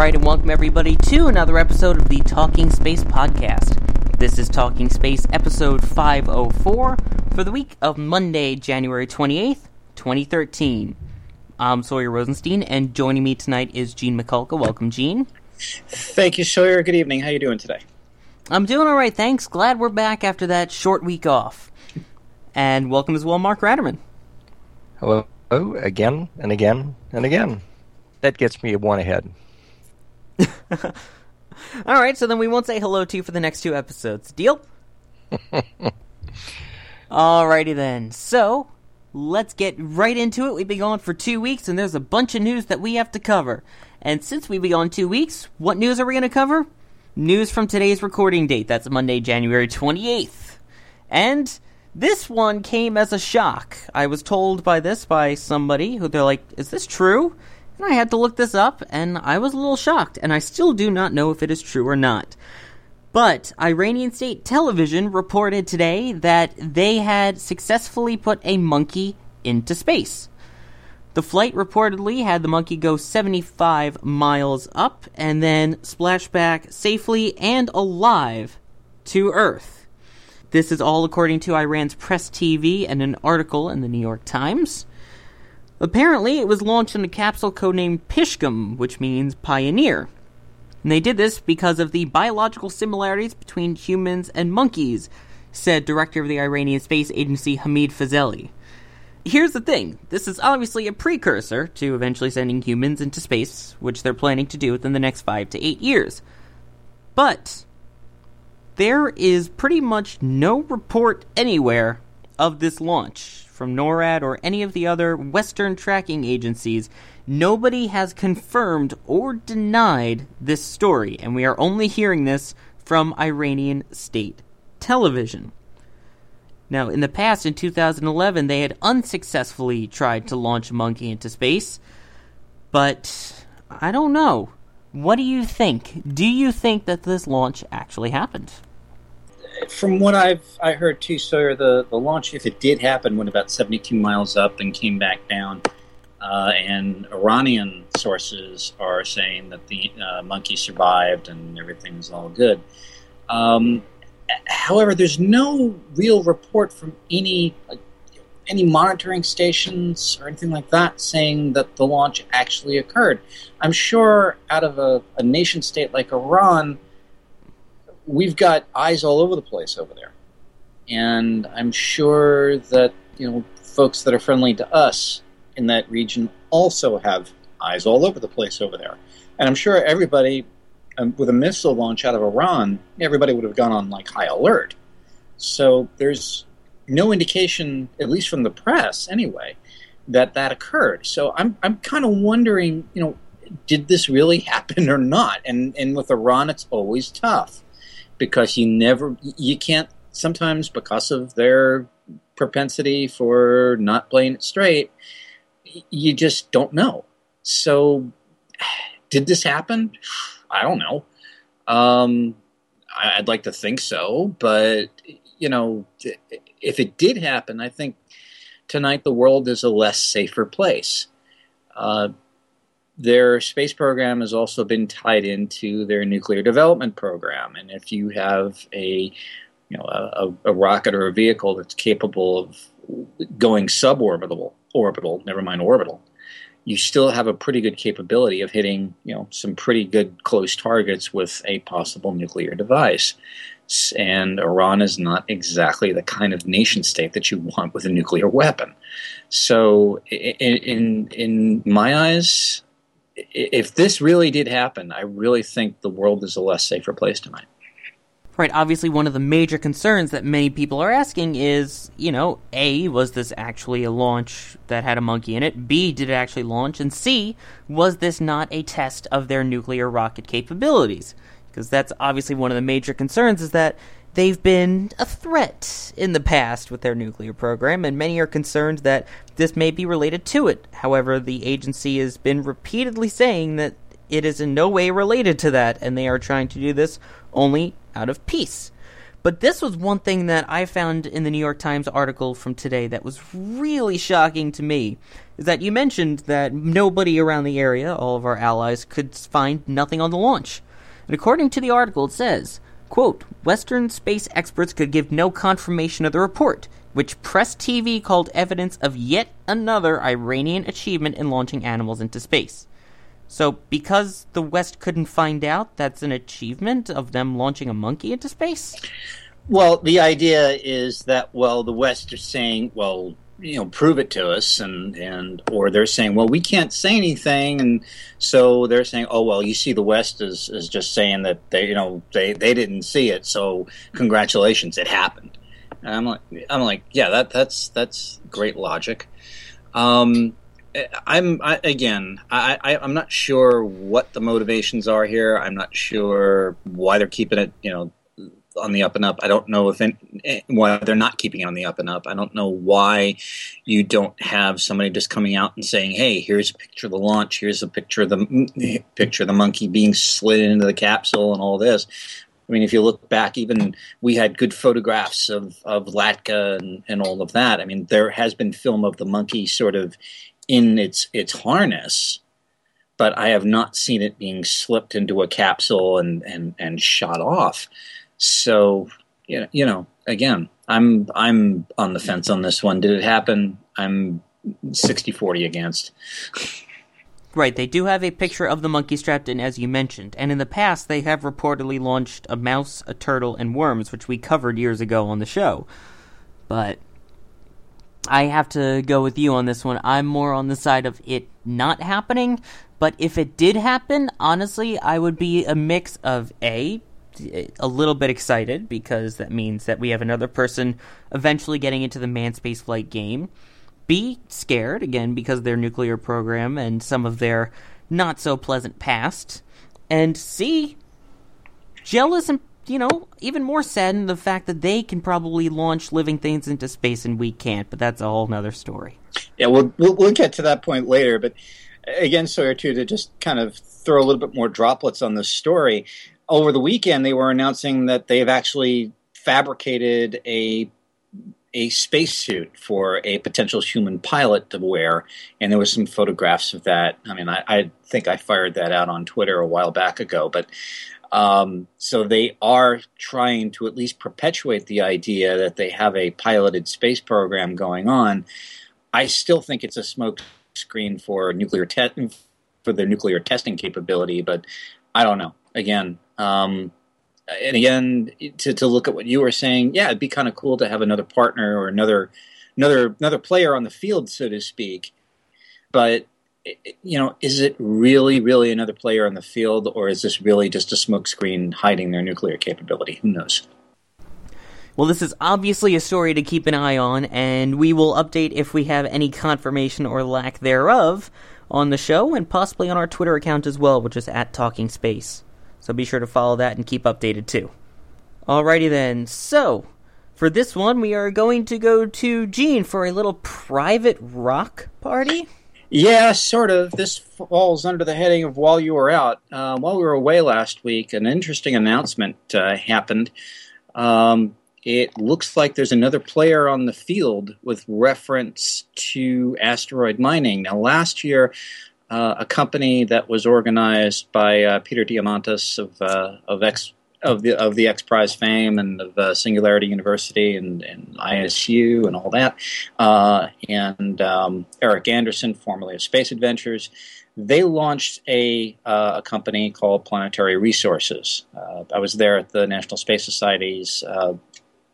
All right, and welcome everybody to another episode of the Talking Space podcast. This is Talking Space episode 504 for the week of Monday, January 28th, 2013. I'm Sawyer Rosenstein, and joining me tonight is Gene Mikulka. Welcome, Gene. Thank you, Sawyer. Good evening. How you doing today? I'm doing all right, thanks. Glad we're back after that short week off. And welcome as well, Mark Ratterman. Hello, again and again and again. That gets me one ahead. All right, so then we won't say hello to you for the next two episodes. Deal? Alrighty then. So, let's get right into it. We've been gone for two weeks, and there's a bunch of news that we have to cover. And since we've been gone two weeks, what news are we going to cover? News from today's recording date. That's Monday, January 28th. And this one came as a shock. I was told by this by somebody who they're like, "Is this true?" And I had to look this up, and I was a little shocked, and I still do not know if it is true or not. But Iranian state television reported today that they had successfully put a monkey into space. The flight reportedly had the monkey go 75 miles up and then splash back safely and alive to Earth. This is all according to Iran's press TV and an article in the New York Times. Apparently, it was launched in a capsule codenamed Pishgam, which means pioneer. And they did this because of the biological similarities between humans and monkeys, said director of the Iranian Space Agency Hamid Fazeli. Here's the thing this is obviously a precursor to eventually sending humans into space, which they're planning to do within the next five to eight years. But there is pretty much no report anywhere of this launch from NORAD or any of the other Western tracking agencies. Nobody has confirmed or denied this story, and we are only hearing this from Iranian state television. Now, in the past, in 2011, they had unsuccessfully tried to launch a monkey into space, but I don't know. What do you think? Do you think that this launch actually happened? From what I've I heard too, Sawyer, the, the launch, if it did happen, went about 72 miles up and came back down. Uh, and Iranian sources are saying that the uh, monkey survived and everything's all good. Um, however, there's no real report from any any monitoring stations or anything like that saying that the launch actually occurred. I'm sure out of a, a nation state like Iran, we've got eyes all over the place over there, and I'm sure that you know folks that are friendly to us in that region also have eyes all over the place over there, and I'm sure everybody um, with a missile launch out of Iran, everybody would have gone on like high alert. So there's no indication, at least from the press anyway, that that occurred. So I'm I'm kind of wondering, you know, did this really happen or not? And and with Iran, it's always tough because you never you can't sometimes because of their propensity for not playing it straight, you just don't know. So did this happen? I don't know. Um, I'd like to think so, but you know, if it did happen, I think tonight the world is a less safer place. Uh, their space program has also been tied into their nuclear development program, and if you have a you know a, a rocket or a vehicle that's capable of going suborbital, orbital, never mind orbital, you still have a pretty good capability of hitting, you know, some pretty good close targets with a possible nuclear device. And Iran is not exactly the kind of nation state that you want with a nuclear weapon. So, i- i- in in my eyes, if this really did happen, I really think the world is a less safer place tonight. Right, obviously, one of the major concerns that many people are asking is, you know, A, was this actually a launch that had a monkey in it? B, did it actually launch? And C, was this not a test of their nuclear rocket capabilities? Because that's obviously one of the major concerns is that they've been a threat in the past with their nuclear program, and many are concerned that this may be related to it. However, the agency has been repeatedly saying that it is in no way related to that, and they are trying to do this only out of peace. But this was one thing that I found in the New York Times article from today that was really shocking to me. Is that you mentioned that nobody around the area, all of our allies, could find nothing on the launch. And according to the article, it says, quote, Western space experts could give no confirmation of the report, which Press TV called evidence of yet another Iranian achievement in launching animals into space. So, because the West couldn't find out, that's an achievement of them launching a monkey into space? Well, the idea is that well, the West is saying, well, you know, prove it to us, and and or they're saying, well, we can't say anything, and so they're saying, oh, well, you see, the West is is just saying that they, you know, they they didn't see it, so congratulations, it happened. And I'm like, I'm like, yeah, that that's that's great logic. Um, I'm I, again, I, I I'm not sure what the motivations are here. I'm not sure why they're keeping it, you know, on the up and up. I don't know if eh, why they're not keeping it on the up and up. I don't know why you don't have somebody just coming out and saying, "Hey, here's a picture of the launch. Here's a picture of the picture of the monkey being slid into the capsule and all this." I mean, if you look back, even we had good photographs of, of Laika and, and all of that. I mean, there has been film of the monkey sort of in its its harness, but I have not seen it being slipped into a capsule and, and, and shot off. So, you know, again, I'm I'm on the fence on this one. Did it happen? I'm 60-40 against. Right, they do have a picture of the monkey strapped in, as you mentioned, and in the past they have reportedly launched a mouse, a turtle, and worms, which we covered years ago on the show. But I have to go with you on this one. I'm more on the side of it not happening, but if it did happen, honestly, I would be a mix of A, a little bit excited because that means that we have another person eventually getting into the manned spaceflight game. B, scared, again, because of their nuclear program and some of their not so pleasant past. And C, jealous and, you know, even more saddened the fact that they can probably launch living things into space and we can't, but that's a whole nother story. Yeah, we'll, we'll we'll get to that point later. But again, Sawyer, too, to just kind of throw a little bit more droplets on this story. Over the weekend, they were announcing that they've actually fabricated a a spacesuit for a potential human pilot to wear, and there was some photographs of that. I mean, I, I think I fired that out on Twitter a while back ago, but um, so they are trying to at least perpetuate the idea that they have a piloted space program going on. I still think it's a smoke screen for nuclear te- for their nuclear testing capability, but I don't know. Again, um, and again, to, to look at what you were saying, yeah, it'd be kind of cool to have another partner or another another another player on the field, so to speak. But you know, is it really, really another player on the field, or is this really just a smokescreen hiding their nuclear capability? Who knows? Well, this is obviously a story to keep an eye on, and we will update if we have any confirmation or lack thereof on the show and possibly on our Twitter account as well, which is at Talking Space. So be sure to follow that and keep updated too. Alrighty then, so for this one, we are going to go to Gene for a little private rock party. Yeah, sort of. This falls under the heading of while you were out. Uh, while we were away last week, an interesting announcement uh, happened. Um, it looks like there's another player on the field with reference to asteroid mining. Now, last year, uh, a company that was organized by uh, Peter Diamandis of uh, of X of the of the X Prize fame and of uh, Singularity University and, and ISU and all that, uh, and um, Eric Anderson, formerly of Space Adventures, they launched a a company called Planetary Resources. I was there at the National Space Society's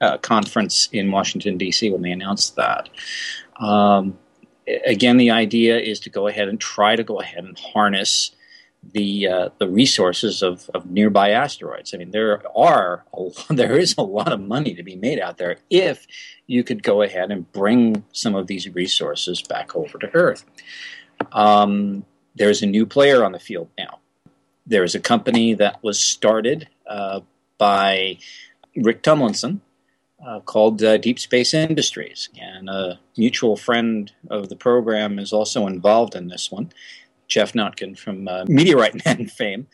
uh, conference in Washington D.C. when they announced that. Um, again, the idea is to go ahead and try to go ahead and harness the uh, the resources of, of nearby asteroids. I mean, there are a, there is a lot of money to be made out there if you could go ahead and bring some of these resources back over to Earth. Um, there's a new player on the field now. There's a company that was started uh, by Rick Tumlinson uh, called uh, Deep Space Industries, and a mutual friend of the program is also involved in this one. Geoff Notkin from uh, Meteorite Man fame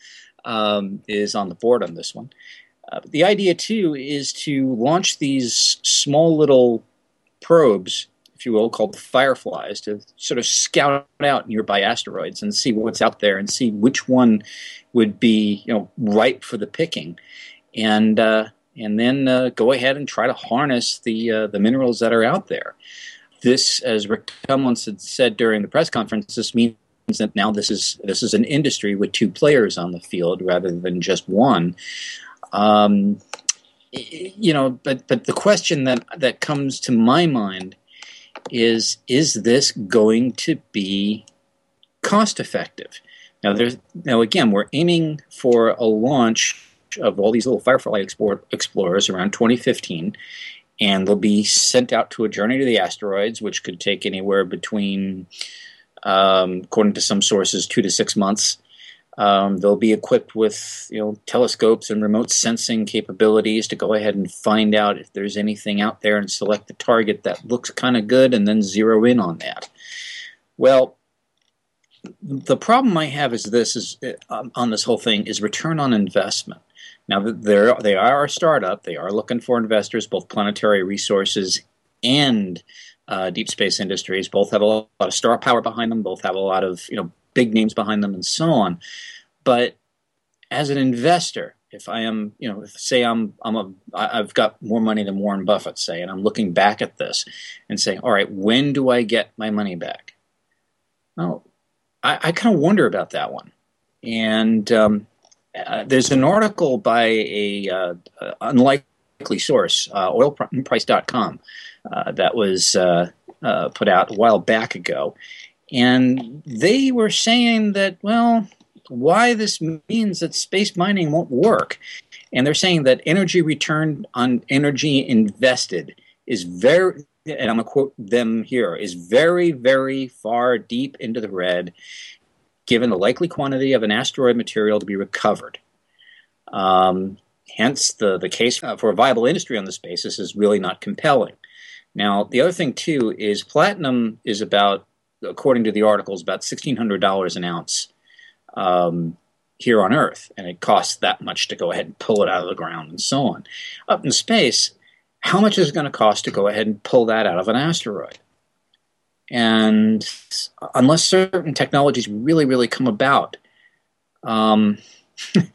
um, is on the board on this one. Uh, the idea, too, is to launch these small little probes, if you will, called fireflies, to sort of scout out nearby asteroids and see what's out there and see which one would be, you know, ripe for the picking, and uh, and then uh, go ahead and try to harness the uh, the minerals that are out there. This, as Rick Tumlinson said during the press conference, this means that now this is this is an industry with two players on the field rather than just one. Um, you know, but but the question that that comes to my mind is: Is this going to be cost effective? Now, there's now again, we're aiming for a launch of all these little Firefly explore, explorers around 2015, and they'll be sent out to a journey to the asteroids, which could take anywhere between um, according to some sources, two to six months. Um, they'll be equipped with you know telescopes and remote sensing capabilities to go ahead and find out if there's anything out there and select the target that looks kind of good and then zero in on that. Well, the problem I have is this is uh, on this whole thing is return on investment. Now they're, they are a startup. They are looking for investors, both planetary resources and uh, Deep Space Industries. Both have a lot of star power behind them. Both have a lot of you know big names behind them, and so on. But as an investor, if I am, you know, if say I'm, I'm a, I've got more money than Warren Buffett, say, and I'm looking back at this and saying, all right, when do I get my money back? Well, I, I kind of wonder about that one. And um, uh, there's an article by a uh, unlikely source, uh, oilprice.com, uh, that was uh, put out a while back ago. And they were saying that, well, why this means that space mining won't work. And they're saying that energy return on energy invested is very, and I'm going to quote them here, is very, very far deep into the red, given the likely quantity of an asteroid material to be recovered. Um, hence, the, the case for a viable industry on this basis is really not compelling. Now, the other thing too is platinum is about, according to the articles, about $1,600 an ounce um, here on Earth, and it costs that much to go ahead and pull it out of the ground and so on. Up in space, how much is it going to cost to go ahead and pull that out of an asteroid? And unless certain technologies really, really come about, um, it,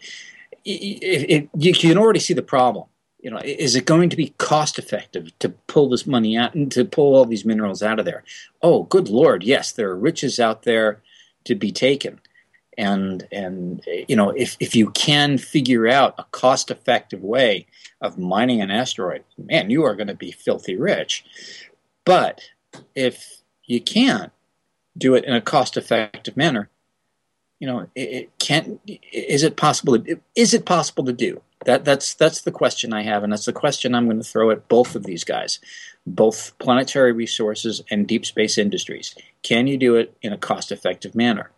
it, you can already see the problem you know, is it going to be cost effective to pull this money out and to pull all these minerals out of there? Oh, good lord, yes, there are riches out there to be taken. And and you know, if if you can figure out a cost effective way of mining an asteroid, man, you are going to be filthy rich. But if you can't do it in a cost effective manner, you know, it, it can't. Is it possible? To, is it possible to do? That, that's that's the question I have, and that's the question I'm going to throw at both of these guys, both planetary resources and deep space industries. Can you do it in a cost-effective manner?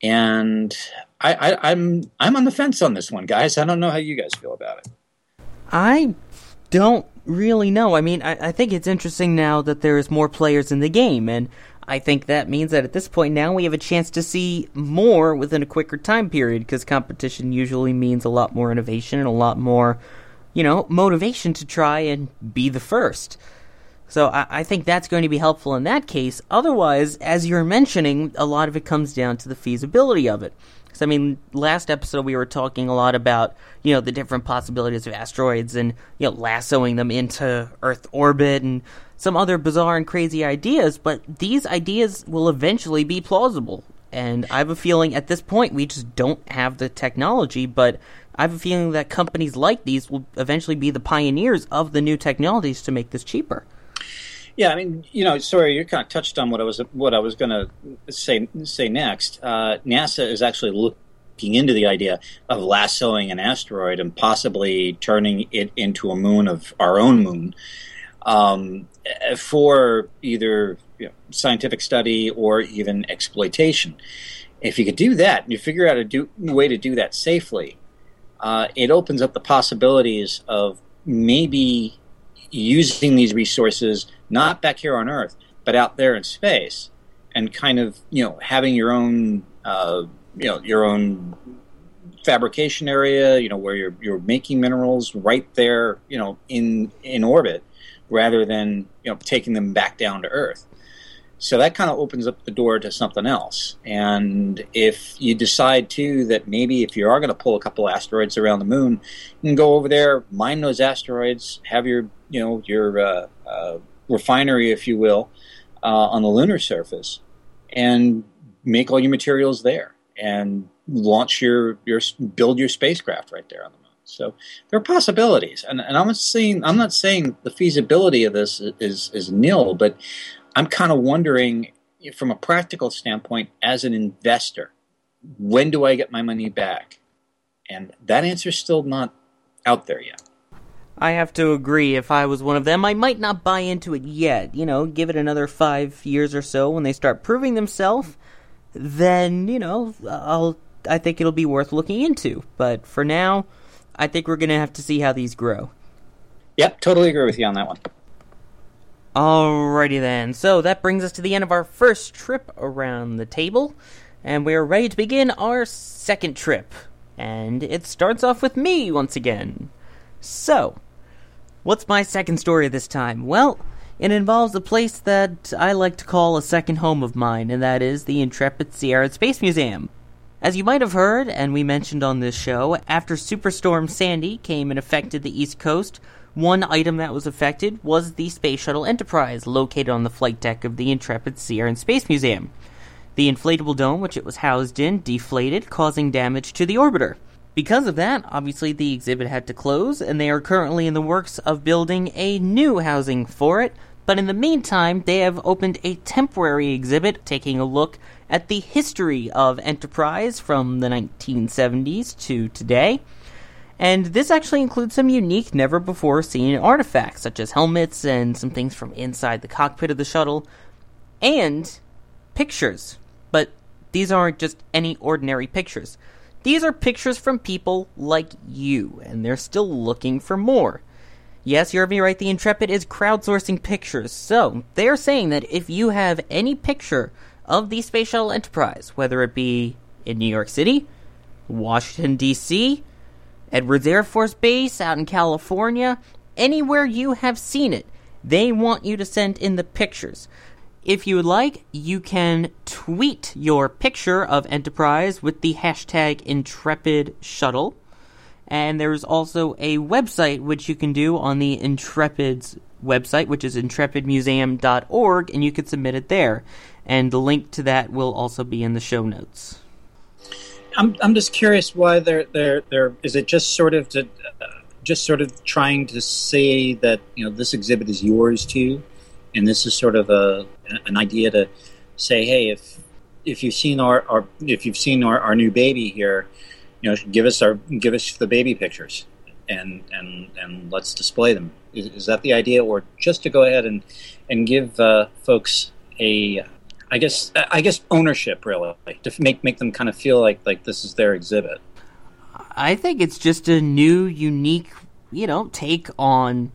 And I, I, I'm I'm on the fence on this one, guys. I don't know how you guys feel about it. I don't really know. I mean, I, I think it's interesting now that there's more players in the game, and I think that means that at this point now we have a chance to see more within a quicker time period because competition usually means a lot more innovation and a lot more, you know, motivation to try and be the first. So I, I, think that's going to be helpful in that case. Otherwise, as you're mentioning, a lot of it comes down to the feasibility of it. Because I mean, last episode we were talking a lot about you know the different possibilities of asteroids and you know lassoing them into Earth orbit and some other bizarre and crazy ideas. But these ideas will eventually be plausible, and I have a feeling at this point we just don't have the technology. But I have a feeling that companies like these will eventually be the pioneers of the new technologies to make this cheaper. Yeah, I mean, you know, sorry, you kind of touched on what I was what I was going to say say next. Uh, NASA is actually looking into the idea of lassoing an asteroid and possibly turning it into a moon of our own moon um, for either you know, scientific study or even exploitation. If you could do that, and you figure out a do, way to do that safely, uh, it opens up the possibilities of maybe using these resources not back here on Earth, but out there in space, and kind of you know having your own uh, you know your own fabrication area, you know where you're you're making minerals right there, you know in in orbit, rather than you know taking them back down to Earth. So that kind of opens up the door to something else. And if you decide too that maybe if you are going to pull a couple asteroids around the moon, you can go over there, mine those asteroids, have your you know your uh, uh, refinery, if you will, uh, on the lunar surface, and make all your materials there, and launch your your build your spacecraft right there on the moon. So there are possibilities, and, and I'm not saying I'm not saying the feasibility of this is is nil, but I'm kind of wondering from a practical standpoint as an investor, when do I get my money back? And that answer's still not out there yet. I have to agree. If I was one of them, I might not buy into it yet. You know, give it another five years or so when they start proving themselves. Then you know, I'll. I think it'll be worth looking into. But for now, I think we're gonna have to see how these grow. Yep, totally agree with you on that one. Alrighty then. So that brings us to the end of our first trip around the table, and we're ready to begin our second trip. And it starts off with me once again. So, what's my second story this time? Well, it involves a place that I like to call a second home of mine, and that is the Intrepid Sea Air Space Museum. As you might have heard, and we mentioned on this show, after Superstorm Sandy came and affected the East Coast, one item that was affected was the Space Shuttle Enterprise, located on the flight deck of the Intrepid Sea Air and Space Museum. The inflatable dome which it was housed in deflated, causing damage to the orbiter. Because of that, obviously the exhibit had to close, and they are currently in the works of building a new housing for it. But in the meantime, they have opened a temporary exhibit taking a look at the history of Enterprise from the 1970s to today. And this actually includes some unique, never before seen artifacts, such as helmets and some things from inside the cockpit of the shuttle, and pictures. But these aren't just any ordinary pictures. These are pictures from people like you, and they're still looking for more. Yes, you heard me right, the Intrepid is crowdsourcing pictures, so they're saying that if you have any picture of the Space Shuttle Enterprise, whether it be in New York City, Washington, D.C., Edwards Air Force Base out in California, anywhere you have seen it, they want you to send in the pictures. If you would like, you can tweet your picture of Enterprise with the hashtag Intrepid Shuttle. And there's also a website which you can do on the Intrepid's website, which is intrepidmuseum.org, and you can submit it there. And the link to that will also be in the show notes. I'm I'm just curious why they're they're they're is it just sort of to, uh, just sort of trying to say that you know this exhibit is yours too, and this is sort of a an idea to say hey if if you've seen our, our if you've seen our, our new baby here, you know give us our give us the baby pictures and and and let's display them. Is, is that the idea, or just to go ahead and and give uh, folks a I guess I guess ownership really to make make them kind of feel like like this is their exhibit. I think it's just a new, unique, you know, take on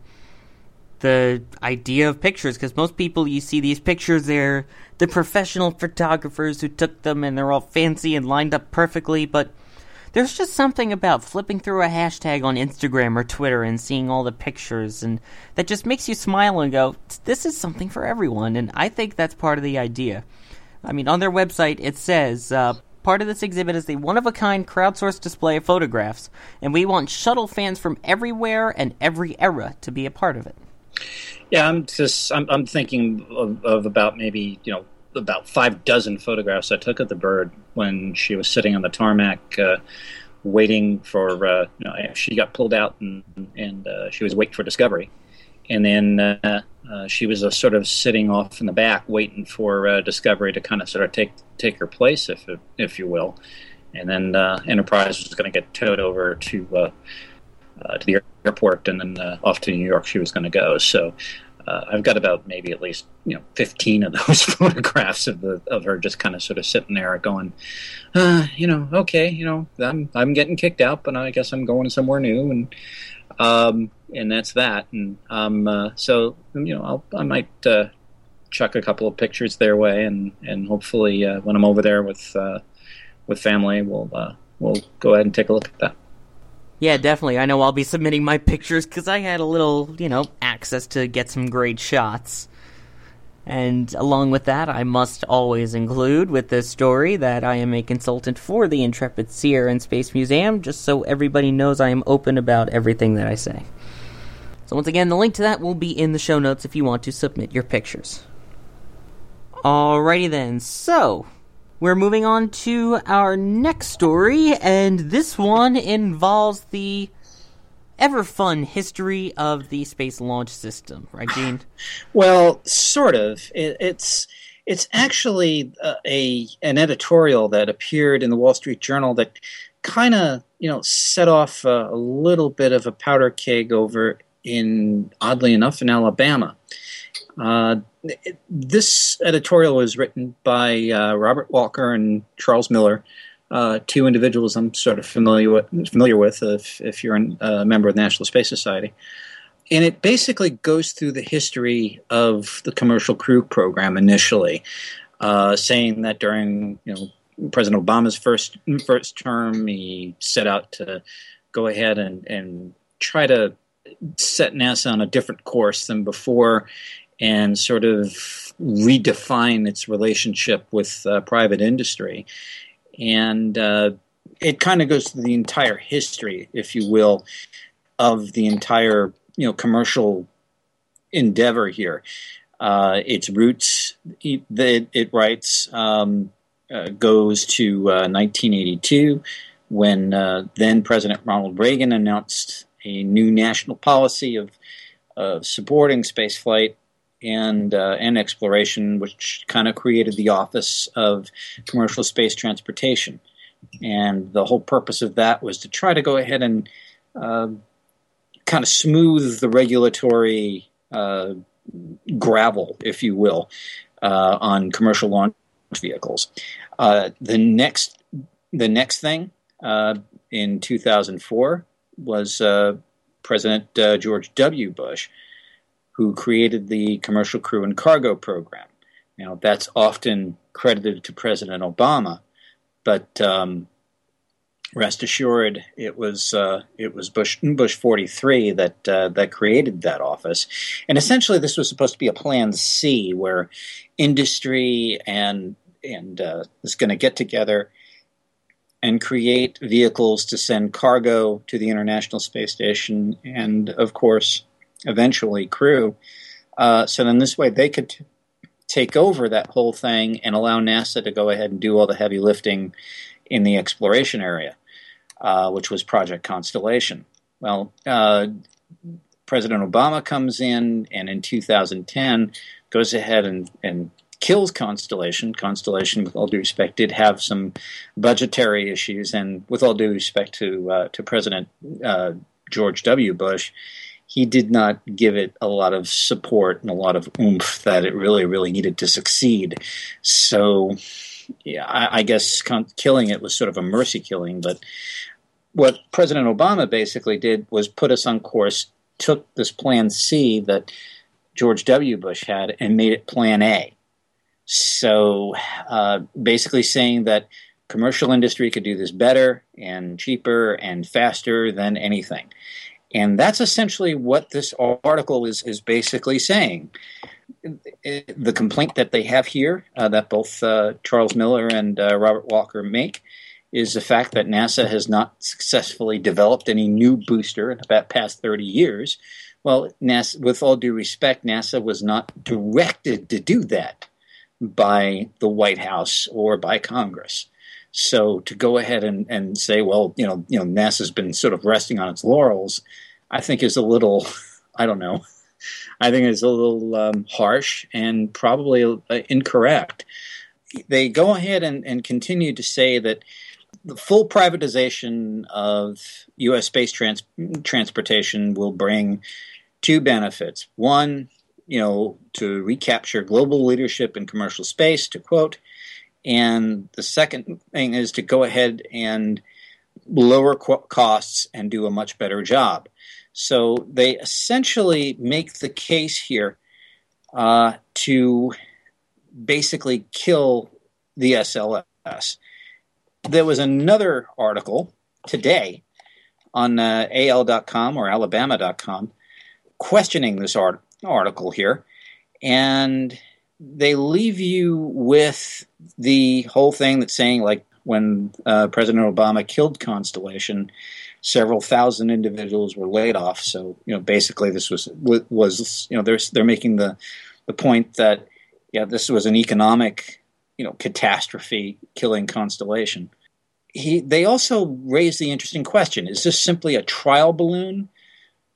the idea of pictures. Because most people, you see these pictures, they're the professional photographers who took them, and they're all fancy and lined up perfectly. But there's just something about flipping through a hashtag on Instagram or Twitter and seeing all the pictures, and that just makes you smile and go, "This is something for everyone." And I think that's part of the idea. I mean, on their website it says. Uh, Part of this exhibit is the one of a kind crowdsourced display of photographs, and we want shuttle fans from everywhere and every era to be a part of it. Yeah, I'm just I'm, I'm thinking of, of about maybe you know about five dozen photographs I took of the bird when she was sitting on the tarmac, uh, waiting for uh, you know she got pulled out and and uh, she was waiting for discovery, and then uh, uh, she was uh, sort of sitting off in the back waiting for discovery to kind of sort of take take her place, if if you will, and then Enterprise was going to get towed over to. to the airport, and then off to New York she was going to go. So uh, I've got about maybe at least you know 15 of those photographs of the of her just kind of sort of sitting there going, uh, you know, okay, you know, I'm I'm getting kicked out, but I guess I'm going somewhere new, and um, and that's that, and um, uh, so you know, I'll, I might uh, chuck a couple of pictures their way, and and hopefully uh, when I'm over there with uh, with family, we'll we'll go ahead and take a look at that. Yeah, definitely. I know I'll be submitting my pictures because I had a little, you know, access to get some great shots. And along with that, I must always include with this story that I am a consultant for the Intrepid Sea Air and Space Museum, just so everybody knows I am open about everything that I say. So, once again, the link to that will be in the show notes if you want to submit your pictures. Alrighty then, so we're moving on to our next story, and this one involves the ever fun history of the Space Launch System, right, Gene? Well, sort of. It, it's it's actually a, uh, a an editorial that appeared in the Wall Street Journal that kind of you know set off a, a, little bit of a powder keg over in oddly enough in Alabama. Uh, this editorial was written by uh, Robert Walker and Charles Miller, uh, two individuals I'm sort of familiar with, familiar with if, if you're a member of the National Space Society. And it basically goes through the history of the commercial crew program initially, uh, saying that during you know President Obama's first first term, he set out to go ahead and, and try to set NASA on a different course than before and sort of redefine its relationship with uh, private industry. And uh, it kind of goes through the entire history, if you will, of the entire you know commercial endeavor here. Uh, its roots, it, it writes, um, uh, goes to 1982 uh, when uh, then President Ronald Reagan announced a new national policy of, of supporting spaceflight and uh, and exploration, which kind of created the Office of Commercial Space Transportation. And the whole purpose of that was to try to go ahead and uh, kind of smooth the regulatory uh, gravel, if you will, uh, on commercial launch vehicles. Uh, the next the next thing uh, in 2004 was President George W. Bush who created the Commercial Crew and Cargo Program. Now, that's often credited to President Obama, but um, rest assured, it was uh, it was Bush Bush 43 that uh, that created that office, and essentially this was supposed to be a Plan C, where industry and and uh, was going to get together and create vehicles to send cargo to the International Space Station, and of course eventually crew. Uh, so then this way they could t- take over that whole thing and allow NASA to go ahead and do all the heavy lifting in the exploration area, uh, which was Project Constellation. Well, uh, President Obama comes in and in 2010 goes ahead and, and kills Constellation. Constellation, with all due respect, did have some budgetary issues, and with all due respect to uh, to President uh, George W. Bush, he did not give it a lot of support and a lot of oomph that it really, really needed to succeed. So, yeah, I, I guess con- killing it was sort of a mercy killing. But what President Obama basically did was put us on course, took this Plan C that George W. Bush had, and made it Plan A. So, uh, basically saying that commercial industry could do this better and cheaper and faster than anything. And that's essentially what this article is, is basically saying. the complaint that they have here, uh, that both uh, Charles Miller and uh, Robert Walker make, is the fact that NASA has not successfully developed any new booster in about past 30 years. Well, NASA, with all due respect, NASA was not directed to do that by the White House or by Congress. So to go ahead and, and say, well, you know, you know, NASA's been sort of resting on its laurels, I think is a little, I don't know, I think is a little um, harsh and probably uh, incorrect. They go ahead and, and continue to say that the full privatization of U.S. space trans- transportation will bring two benefits. One, you know, to recapture global leadership in commercial space, to quote. And the second thing is to go ahead and lower costs and do a much better job. So they essentially make the case here uh, to basically kill the SLS. There was another article today on uh, AL.com or Alabama.com questioning this art- article here, and they leave you with the whole thing that's saying, like, when uh, President Obama killed Constellation, several thousand individuals were laid off. So you know, basically, this was was you know they're they're making the the point that yeah, this was an economic you know catastrophe killing Constellation. He they also raised the interesting question: Is this simply a trial balloon?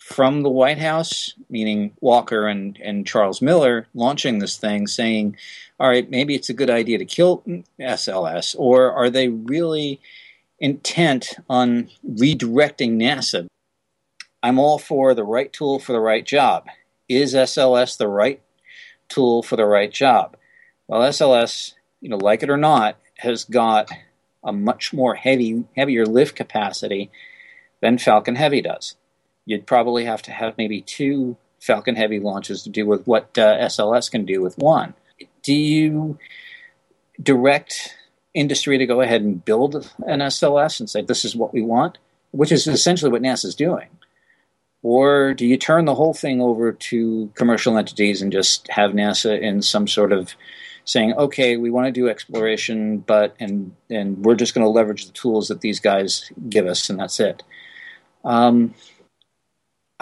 From the White House, meaning Walker and, and Charles Miller, launching this thing, saying, all right, maybe it's a good idea to kill SLS, or are they really intent on redirecting NASA. I'm all for the right tool for the right job. Is SLS the right tool for the right job? Well, SLS, you know, like it or not, has got a much more heavy, heavier lift capacity than Falcon Heavy does. You'd probably have to have maybe two Falcon Heavy launches to do with what uh, SLS can do with one. Do you direct industry to go ahead and build an SLS and say this is what we want, which is essentially what NASA's doing? Or do you turn the whole thing over to commercial entities and just have NASA in some sort of saying, okay, we want to do exploration, but and and we're just going to leverage the tools that these guys give us, and that's it. Um,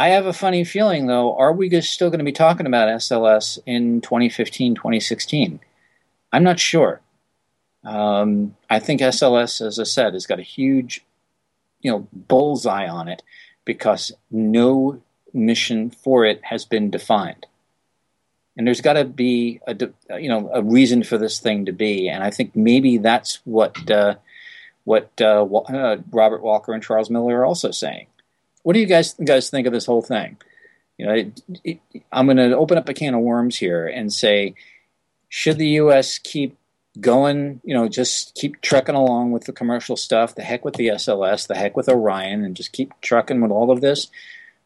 I have a funny feeling, though. Are we still going to be talking about SLS in 2015, 2016? I'm not sure. Um, I think SLS, as I said, has got a huge, you know, bullseye on it because no mission for it has been defined. And there's got to be a, you know, a reason for this thing to be. And I think maybe that's what uh, what uh, uh, Robert Walker and Charles Miller are also saying. What do you guys guys think of this whole thing? You know, it, it, I'm going to open up a can of worms here and say, should the U.S. keep going, you know, just keep trucking along with the commercial stuff. The heck with the SLS, the heck with Orion, and just keep trucking with all of this.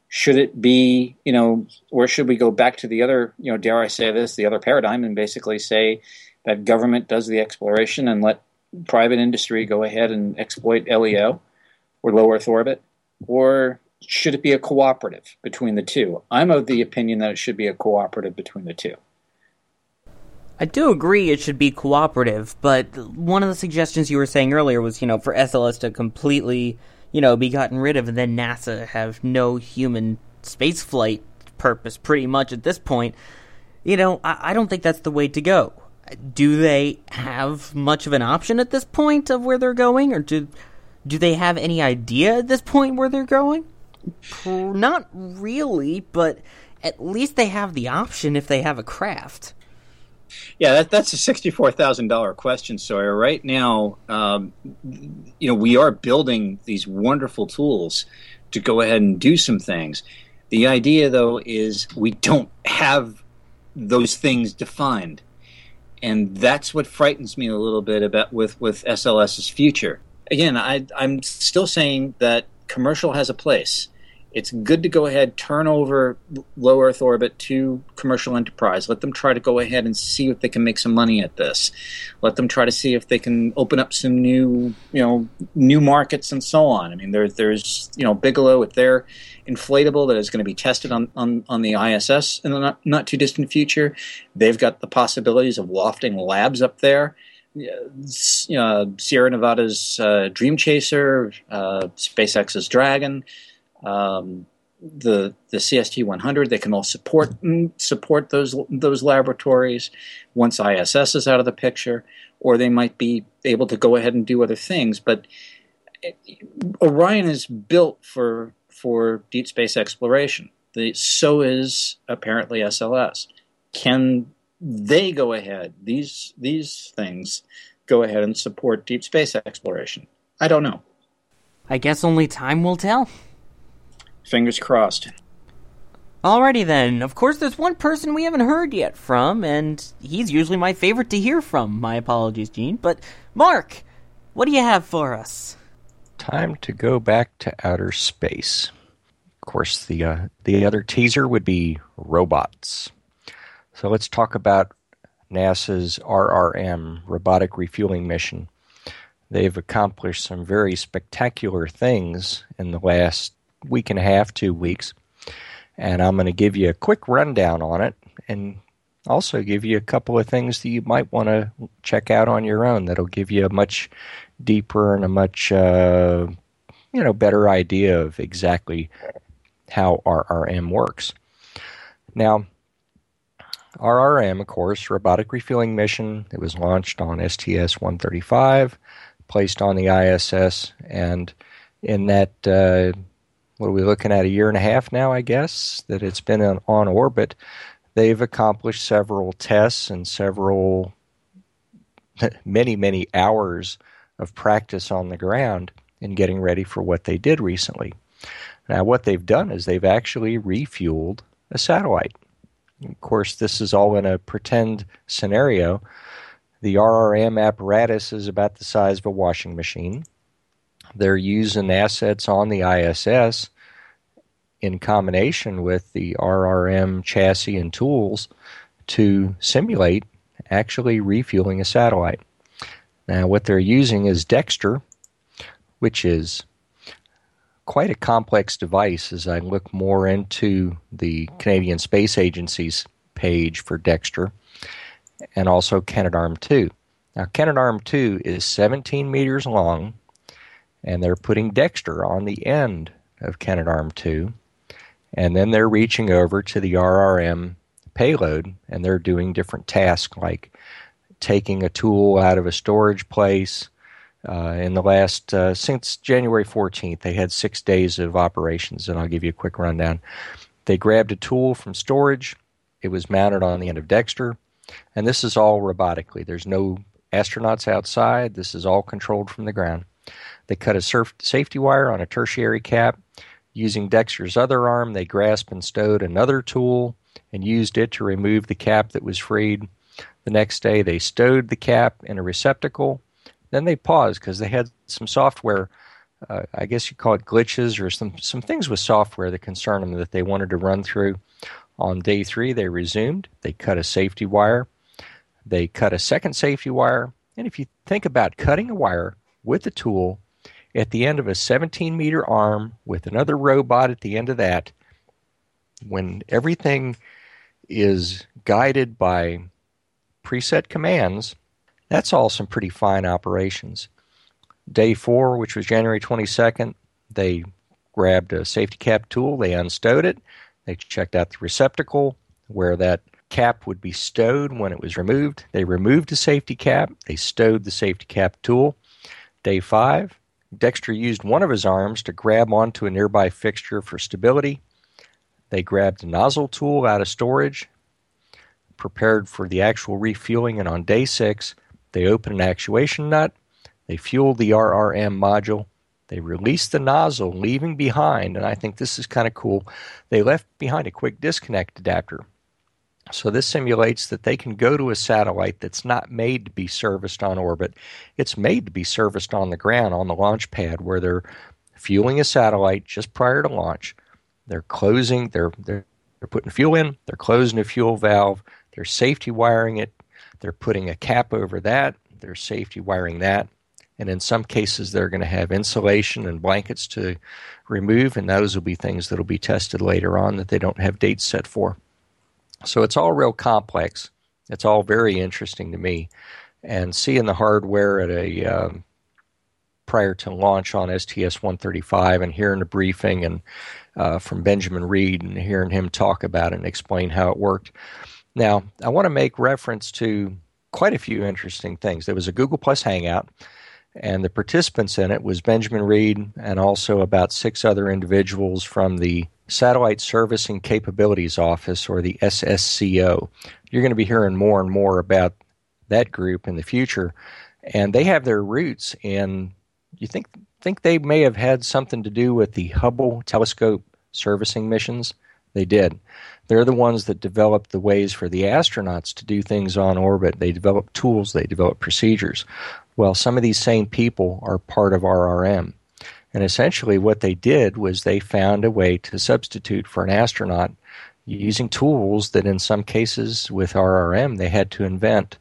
Should it be, you know, or should we go back to the other, you know, dare I say this, the other paradigm, and basically say that government does the exploration and let private industry go ahead and exploit LEO or low Earth orbit? Or should it be a cooperative between the two? I'm of the opinion that it should be a cooperative between the two. I do agree it should be cooperative, but one of the suggestions you were saying earlier was, you know, for SLS to completely, you know, be gotten rid of and then NASA have no human spaceflight purpose pretty much at this point. You know, I, I don't think that's the way to go. Do they have much of an option at this point of where they're going, or do do they have any idea at this point where they're going? Not really, but at least they have the option if they have a craft. Yeah, that, that's a sixty-four thousand dollar question, Sawyer. Right now, um, you know, we are building these wonderful tools to go ahead and do some things. The idea, though, is we don't have those things defined, and that's what frightens me a little bit about with with SLS's future. Again, I, I'm still saying that commercial has a place. It's good to go ahead, turn over low Earth orbit to commercial enterprise. Let them try to go ahead and see if they can make some money at this. Let them try to see if they can open up some new, you know, new markets and so on. I mean, there, there's, you know, Bigelow with their inflatable that is going to be tested on, on, on the ISS in the not, not too distant future. They've got the possibilities of lofting labs up there. Uh, Sierra Nevada's uh, Dream Chaser, uh, SpaceX's Dragon um, the the CST 100. They can all support support those those laboratories once ISS is out of the picture, or they might be able to go ahead and do other things. But Orion is built for for deep space exploration. The, so is apparently SLS. Can they go ahead? These these things go ahead and support deep space exploration. I don't know. I guess only time will tell. Fingers crossed. Alrighty then. Of course, there's one person we haven't heard yet from, and he's usually my favorite to hear from. My apologies, Gene. But, Mark, what do you have for us? Time to go back to outer space. Of course, the uh, the other teaser would be robots. So let's talk about NASA's RRM robotic refueling mission. They've accomplished some very spectacular things in the last week and a half, two weeks. And I'm going to give you a quick rundown on it and also give you a couple of things that you might want to check out on your own that'll give you a much deeper and a much uh, you know better idea of exactly how RRM works. Now, RRM, of course, robotic refueling mission. It was launched on STS-135, placed on the ISS, and in that uh, what are we looking at a year and a half now i guess that it's been on, on orbit. They've accomplished several tests and several many many hours of practice on the ground in getting ready for what they did recently. Now what they've done is they've actually refueled a satellite. Of course this is all in a pretend scenario. The rrm apparatus is about the size of a washing machine they're using assets on the ISS in combination with the RRM chassis and tools to simulate actually refueling a satellite. Now, what they're using is Dextre, which is quite a complex device as I look more into the Canadian Space Agency's page for Dextre and also Canadarm2. Now, Canadarm2 is 17 meters long and they're putting Dextre on the end of Canadarm2, and then they're reaching over to the RRM payload and they're doing different tasks like taking a tool out of a storage place. Uh, in the last, uh, since January 14th, they had six days of operations, and I'll give you a quick rundown. They grabbed a tool from storage, it was mounted on the end of Dextre, and this is all robotically. There's no astronauts outside, this is all controlled from the ground. They cut a surf- safety wire on a tertiary cap. Using Dextre's other arm, they grasped and stowed another tool and used it to remove the cap that was freed. The next day, they stowed the cap in a receptacle. Then they paused because they had some software. Uh, I guess you call it glitches or some some things with software that concern them that they wanted to run through. On day three, they resumed. They cut a safety wire. They cut a second safety wire. And if you think about cutting a wire with a tool at the end of a 17 meter arm with another robot at the end of that, when everything is guided by preset commands, that's all some pretty fine operations. Day four, which was January 22nd, they grabbed a safety cap tool, they unstowed it, they checked out the receptacle where that cap would be stowed when it was removed. They removed the safety cap, they stowed the safety cap tool. Day five, Dextre used one of his arms to grab onto a nearby fixture for stability. They grabbed a nozzle tool out of storage, prepared for the actual refueling, and on day six, they opened an actuation nut. They fueled the RRM module. They released the nozzle, leaving behind, and I think this is kind of cool, they left behind a quick disconnect adapter. So this simulates that they can go to a satellite that's not made to be serviced on orbit. It's made to be serviced on the ground on the launch pad where they're fueling a satellite just prior to launch. They're closing. They're they're they're putting fuel in. They're closing the fuel valve. They're safety wiring it. They're putting a cap over that. They're safety wiring that. And in some cases, they're going to have insulation and blankets to remove, and those will be things that will be tested later on that they don't have dates set for. So it's all real complex. It's all very interesting to me. And seeing the hardware at a um, prior to launch on STS 135 and hearing the briefing and uh, from Benjamin Reed and hearing him talk about it and explain how it worked. Now, I want to make reference to quite a few interesting things. There was a Google Plus Hangout, and the participants in it was Benjamin Reed and also about six other individuals from the Satellite Servicing Capabilities Office, or the SSCO. You're going to be hearing more and more about that group in the future, and they have their roots in. You think think they may have had something to do with the Hubble telescope servicing missions? They did. They're the ones that developed the ways for the astronauts to do things on orbit. They developed tools, they developed procedures. Well, some of these same people are part of RRM. And essentially, what they did was they found a way to substitute for an astronaut using tools that, in some cases, with RRM, they had to invent.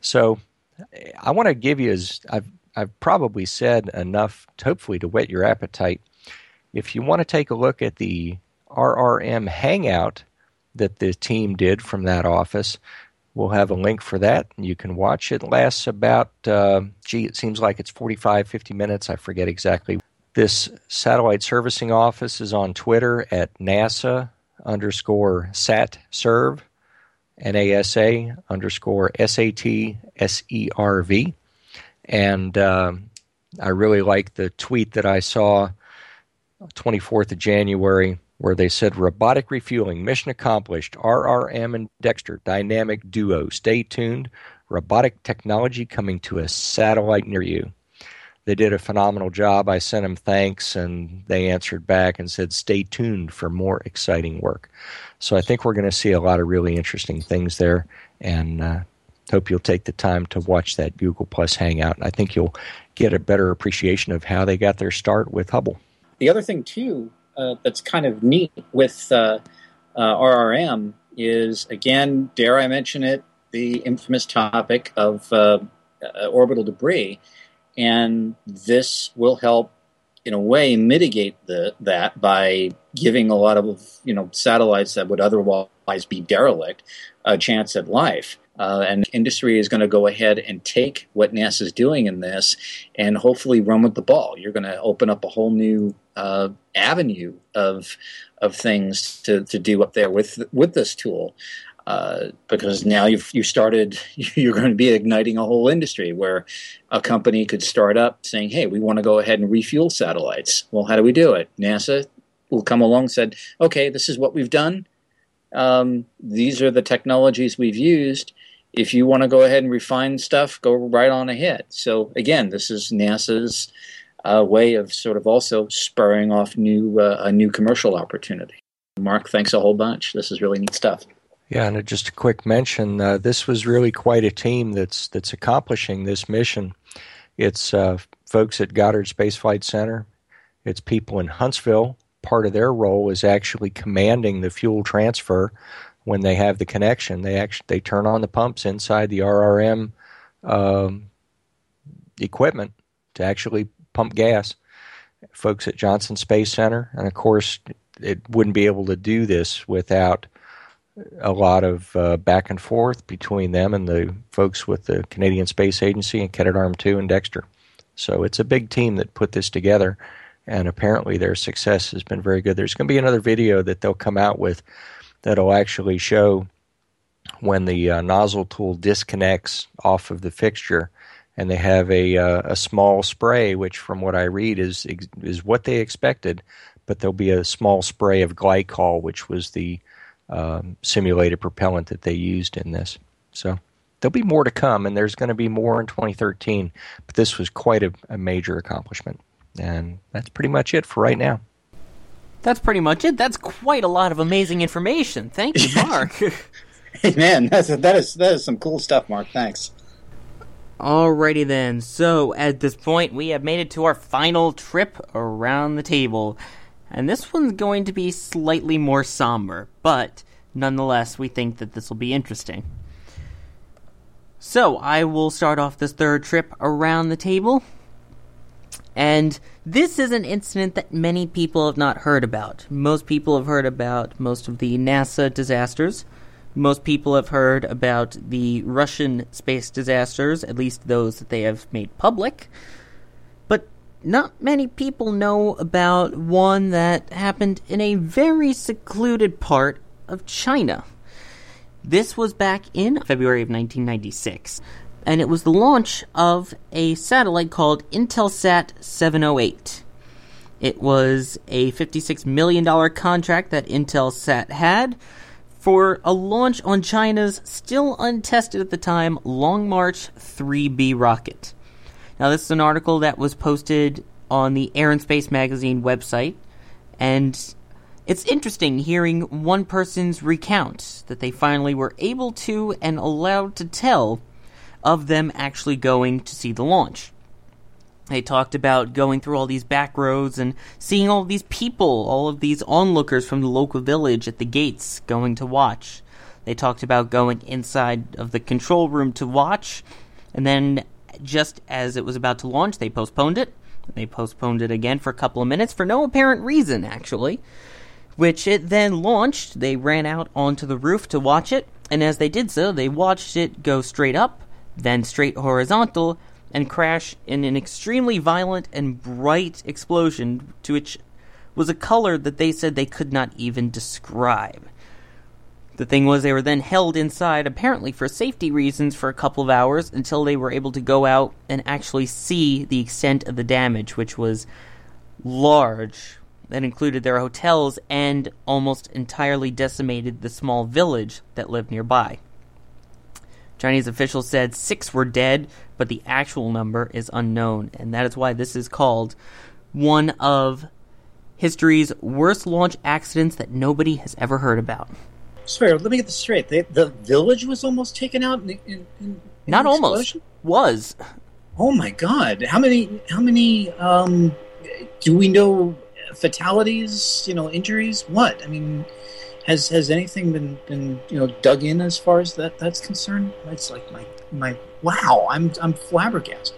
So, I want to give you, as I've, I've probably said enough, hopefully, to whet your appetite. If you want to take a look at the RRM Hangout that the team did from that office, We'll have a link for that. You can watch it. lasts about, uh, gee, it seems like it's 45, 50 minutes. I forget exactly. This satellite servicing office is on Twitter at NASA underscore SatServ, NASA underscore SATSERV. And uh, I really like the tweet that I saw 24th of January where they said robotic refueling, mission accomplished, RRM and Dextre, dynamic duo. Stay tuned. Robotic technology coming to a satellite near you. They did a phenomenal job. I sent them thanks, and they answered back and said, stay tuned for more exciting work. So I think we're going to see a lot of really interesting things there, and uh, hope you'll take the time to watch that Google Plus Hangout. I think you'll get a better appreciation of how they got their start with Hubble. The other thing, too, uh, that's kind of neat with uh, uh RRM is again, dare I mention it, the infamous topic of uh, orbital debris, and this will help in a way mitigate the, that by giving a lot of you know satellites that would otherwise be derelict a chance at life. Uh, and industry is going to go ahead and take what NASA is doing in this and hopefully run with the ball. You're going to open up a whole new uh, avenue of of things to, to do up there with with this tool. Uh, because now you've you started you're going to be igniting a whole industry where a company could start up saying hey we want to go ahead and refuel satellites well how do we do it nasa will come along and said okay this is what we've done um, these are the technologies we've used if you want to go ahead and refine stuff, go right on ahead. So again, this is NASA's uh, way of sort of also spurring off new uh, a new commercial opportunity. Mark, thanks a whole bunch. This is really neat stuff. Yeah, and just a quick mention: uh, this was really quite a team that's that's accomplishing this mission. It's uh, folks at Goddard Space Flight Center. It's people in Huntsville. Part of their role is actually commanding the fuel transfer when they have the connection, they actually they turn on the pumps inside the RRM um, equipment to actually pump gas. Folks at Johnson Space Center, and of course, it wouldn't be able to do this without a lot of uh, back and forth between them and the folks with the Canadian Space Agency and Canadarm2 and Dextre. So it's a big team that put this together, and apparently their success has been very good. There's going to be another video that they'll come out with that'll actually show when the uh, nozzle tool disconnects off of the fixture and they have a uh, a small spray which from what I read is is what they expected but there'll be a small spray of glycol which was the um, simulated propellant that they used in this. So there'll be more to come and there's going to be more in 2013 but this was quite a, a major accomplishment and that's pretty much it for right now that's pretty much it. That's quite a lot of amazing information. Thank you, Mark. hey, man, that's a, that is that is some cool stuff, Mark. Thanks. Alrighty then. So at this point, we have made it to our final trip around the table. And this one's going to be slightly more somber, but nonetheless, we think that this will be interesting. So, I will start off this third trip around the table. And this is an incident that many people have not heard about. Most people have heard about most of the NASA disasters. Most people have heard about the Russian space disasters, at least those that they have made public. But not many people know about one that happened in a very secluded part of China. This was back in February of 1996, and it was the launch of a satellite called Intelsat 708. It was a $56 million contract that Intelsat had for a launch on China's still untested at the time Long March 3B rocket. Now, this is an article that was posted on the Air and Space Magazine website, and it's interesting hearing one person's recount that they finally were able to and allowed to tell of them actually going to see the launch. They talked about going through all these back roads and seeing all these people, all of these onlookers from the local village at the gates going to watch. They talked about going inside of the control room to watch, and then just as it was about to launch, they postponed it. They postponed it again for a couple of minutes for no apparent reason, actually. Which it then launched. They ran out onto the roof to watch it, and as they did so, they watched it go straight up, then straight horizontal, and crash in an extremely violent and bright explosion to which was a color that they said they could not even describe. The thing was, they were then held inside, apparently for safety reasons, for a couple of hours until they were able to go out and actually see the extent of the damage, which was large. That included their hotels and almost entirely decimated the small village that lived nearby. Chinese officials said six were dead, but the actual number is unknown, and that is why this is called one of history's worst launch accidents that nobody has ever heard about. Sorry, let me get this straight. They, the village was almost taken out. In, in, in Not almost. Was. Oh my god! How many? How many? Um, do we know fatalities? You know, injuries? What? I mean, has has anything been been you know dug in as far as that that's concerned? It's like my my wow! I'm I'm flabbergasted.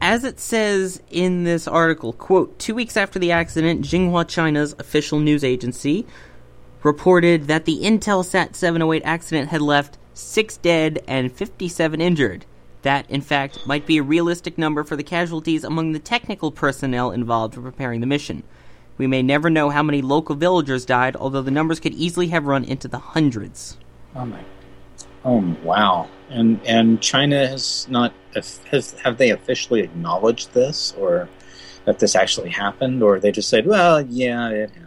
As it says in this article, quote, two weeks after the accident, Xinhua China's official news agency reported that the Intelsat 708 accident had left six dead and 57 injured. That, in fact, might be a realistic number for the casualties among the technical personnel involved in preparing the mission. We may never know how many local villagers died, although the numbers could easily have run into the hundreds. Oh my! Oh wow! And and China has not has have they officially acknowledged this or that this actually happened, or they just said, well, yeah, it happened.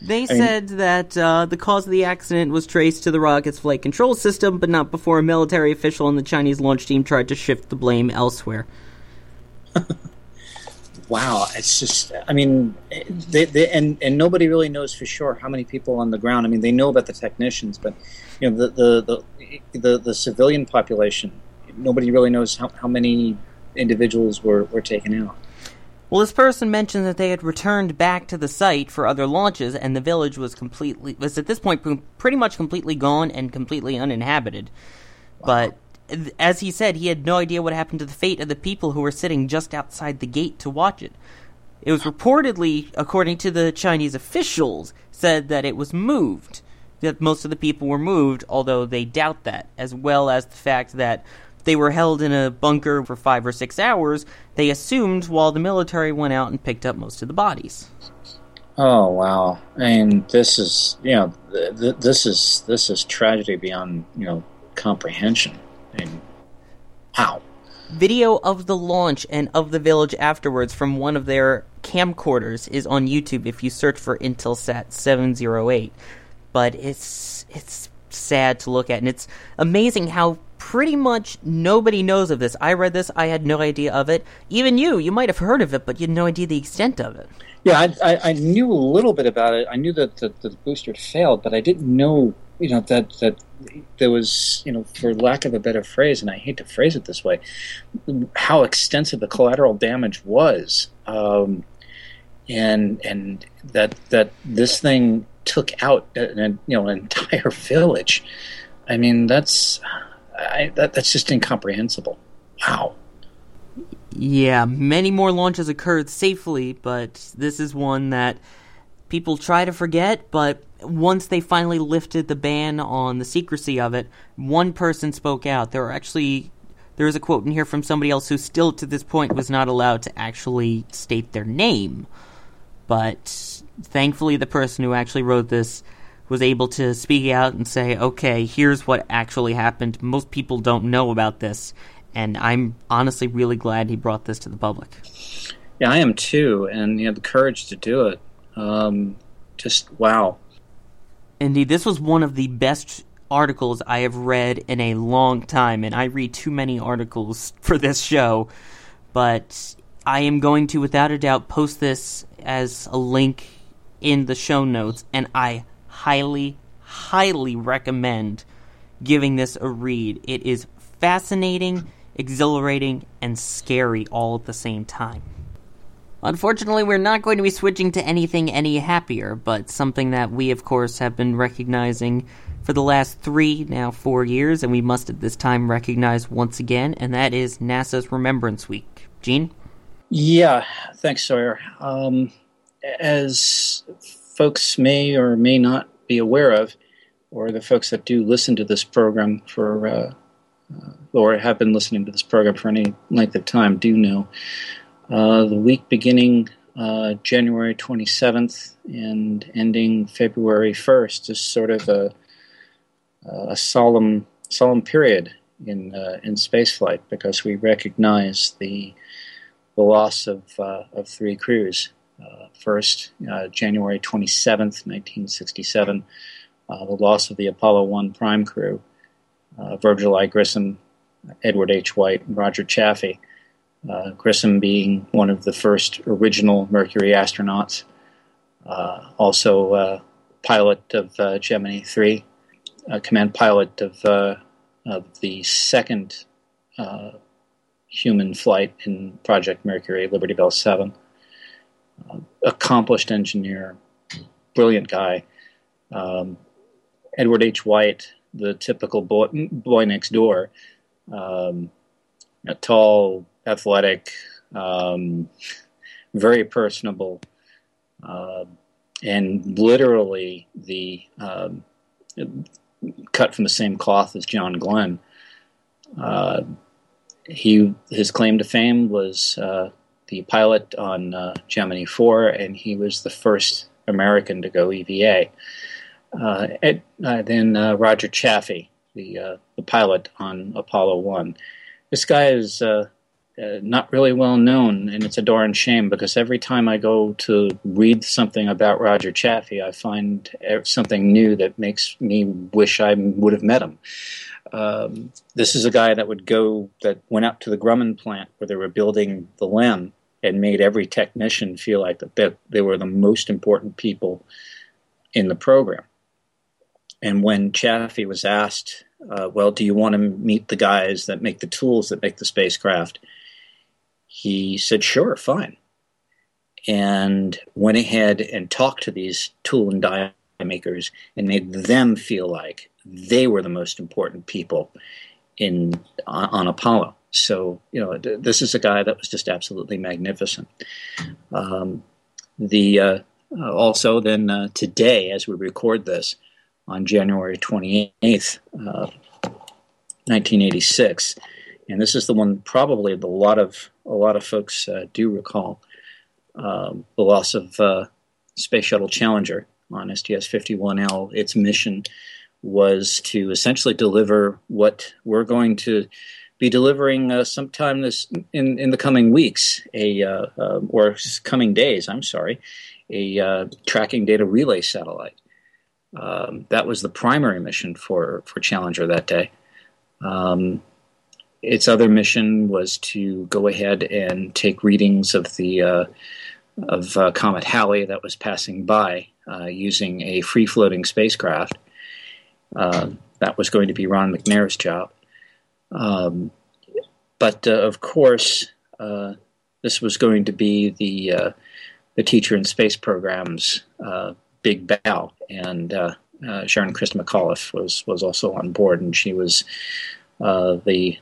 They mean- said that uh, the cause of the accident was traced to the rocket's flight control system, but not before a military official on the Chinese launch team tried to shift the blame elsewhere. Wow, it's just I mean, they, they and and nobody really knows for sure how many people on the ground. I mean, they know about the technicians, but you know the the the the, the civilian population. Nobody really knows how, how many individuals were, were taken out. Well, this person mentioned that they had returned back to the site for other launches, and the village was completely was at this point pretty much completely gone and completely uninhabited. But th- as he said, he had no idea what happened to the fate of the people who were sitting just outside the gate to watch it. It was reportedly, according to the Chinese officials, said that it was moved. That most of the people were moved, although they doubt that, as well as the fact that they were held in a bunker for five or six hours, they assumed, while the military went out and picked up most of the bodies. Oh wow! And this is you know th- th- this is this is tragedy beyond you know comprehension. And how? Video of the launch and of the village afterwards from one of their camcorders is on YouTube if you search for Intelsat 708. But it's it's sad to look at, and it's amazing how pretty much nobody knows of this. I read this, I had no idea of it. Even you, you might have heard of it, but you had no idea the extent of it. Yeah, I, I, I knew a little bit about it. I knew that the, the booster had failed, but I didn't know, you know, that that there was, you know, for lack of a better phrase, and I hate to phrase it this way, how extensive the collateral damage was. Um, and and that that this thing took out an, you know an entire village. I mean, that's I, that, that's just incomprehensible. Wow. Yeah, many more launches occurred safely, but this is one that people try to forget, but once they finally lifted the ban on the secrecy of it, one person spoke out. There were actually there is a quote in here from somebody else who still to this point was not allowed to actually state their name. But thankfully the person who actually wrote this was able to speak out and say, "Okay, here's what actually happened. Most people don't know about this." And I'm honestly really glad he brought this to the public. Yeah, I am too, and he had the courage to do it. Um, just wow. Indeed, this was one of the best articles I have read in a long time, and I read too many articles for this show. But I am going to, without a doubt, post this as a link in the show notes, and I highly, highly recommend giving this a read. It is fascinating, exhilarating, and scary all at the same time. Unfortunately, we're not going to be switching to anything any happier, but something that we, of course, have been recognizing for the last three, now four years, and we must at this time recognize once again, and that is NASA's Remembrance Week. Gene? Yeah, thanks, Sawyer. Um, as folks may or may not be aware of, or the folks that do listen to this program for, uh, uh, or have been listening to this program for any length of time, do know uh, the week beginning uh, January 27th and ending February 1st is sort of a, a solemn solemn period in uh, in spaceflight because we recognize the the loss of uh, of three crews. Uh, first, January 27th, 1967, the loss of the Apollo 1 prime crew, Virgil I. Grissom, Edward H. White, and Roger Chaffee uh, Grissom being one of the first original Mercury astronauts, uh, also uh, pilot of uh, Gemini 3, command pilot of, uh, of the second uh, human flight in Project Mercury, Liberty Bell 7. accomplished engineer, brilliant guy. Um, Edward H. White, the typical boy, boy next door, um, a tall, athletic, um, very personable, uh, and literally the um, cut from the same cloth as John Glenn. Uh, he his claim to fame was uh, the pilot on uh, Gemini 4, and he was the first American to go EVA. Uh, Ed, uh, then Roger Chaffee, the the pilot on Apollo 1. This guy is uh, not really well known, and it's a darn shame because every time I go to read something about Roger Chaffee, I find something new that makes me wish I would have met him. Um, this is a guy that would go that went out to the Grumman plant where they were building the LEM and made every technician feel like that they, they were the most important people in the program. And when Chaffee was asked, uh, "Well, do you want to meet the guys that make the tools that make the spacecraft?" He said, sure, fine. And went ahead and talked to these tool and die makers and made them feel like they were the most important people in on, on Apollo. So you know, th- this is a guy that was just absolutely magnificent. Um, the uh, also then uh, today, as we record this on January twenty eighth, uh, nineteen eighty six, and this is the one probably the lot of a lot of folks uh, do recall um, the loss of uh, Space Shuttle Challenger on STS-51L. Its mission was to essentially deliver what we're going to be delivering uh, sometime this in, in the coming weeks, a uh, uh, or coming days. I'm sorry, a uh, tracking data relay satellite. Um, that was the primary mission for for Challenger that day. Um, its other mission was to go ahead and take readings of the uh, of uh, Comet Halley that was passing by uh, using a free floating spacecraft. Uh, that was going to be Ron McNair's job. Um, but uh, of course, uh, this was going to be the the Teacher in Space program's big bow, and Sharon Christa McAuliffe was was also on board, and she was the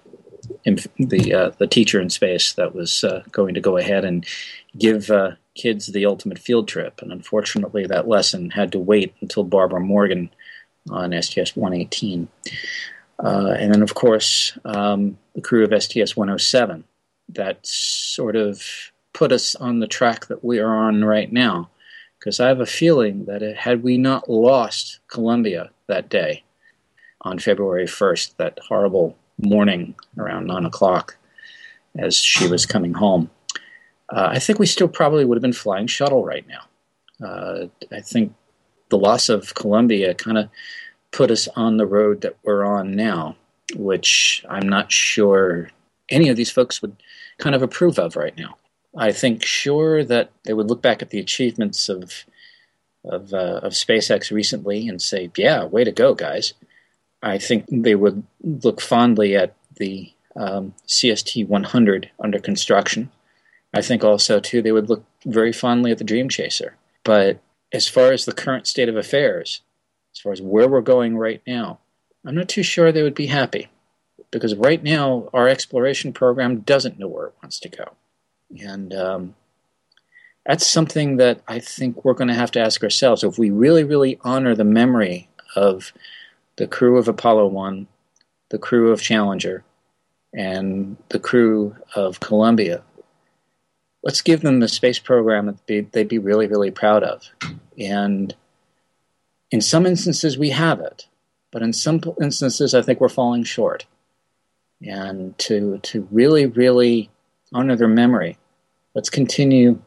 the uh, the teacher in space that was uh, going to go ahead and give uh, kids the ultimate field trip. And unfortunately, that lesson had to wait until Barbara Morgan on STS 118. Uh, and then, of course, um, the crew of STS 107 that sort of put us on the track that we are on right now. Because I have a feeling that it, had we not lost Columbia that day on February 1st, that horrible morning around 9 o'clock as she was coming home, uh, I think we still probably would have been flying shuttle right now. Uh, I think the loss of Columbia kind of put us on the road that we're on now, which I'm not sure any of these folks would kind of approve of right now. I think sure that they would look back at the achievements of of, uh, of SpaceX recently and say, "Yeah, way to go, guys." I think they would look fondly at the um, CST 100 under construction. I think also too they would look very fondly at the Dream Chaser. But as far as the current state of affairs, as far as where we're going right now, I'm not too sure they would be happy because right now our exploration program doesn't know where it wants to go. And um, that's something that I think we're going to have to ask ourselves. If we really, really honor the memory of the crew of Apollo 1, the crew of Challenger, and the crew of Columbia, let's give them the space program that they'd be really, really proud of. And in some instances, we have it, but in some instances, I think we're falling short. And to, to really, really honor their memory, let's continue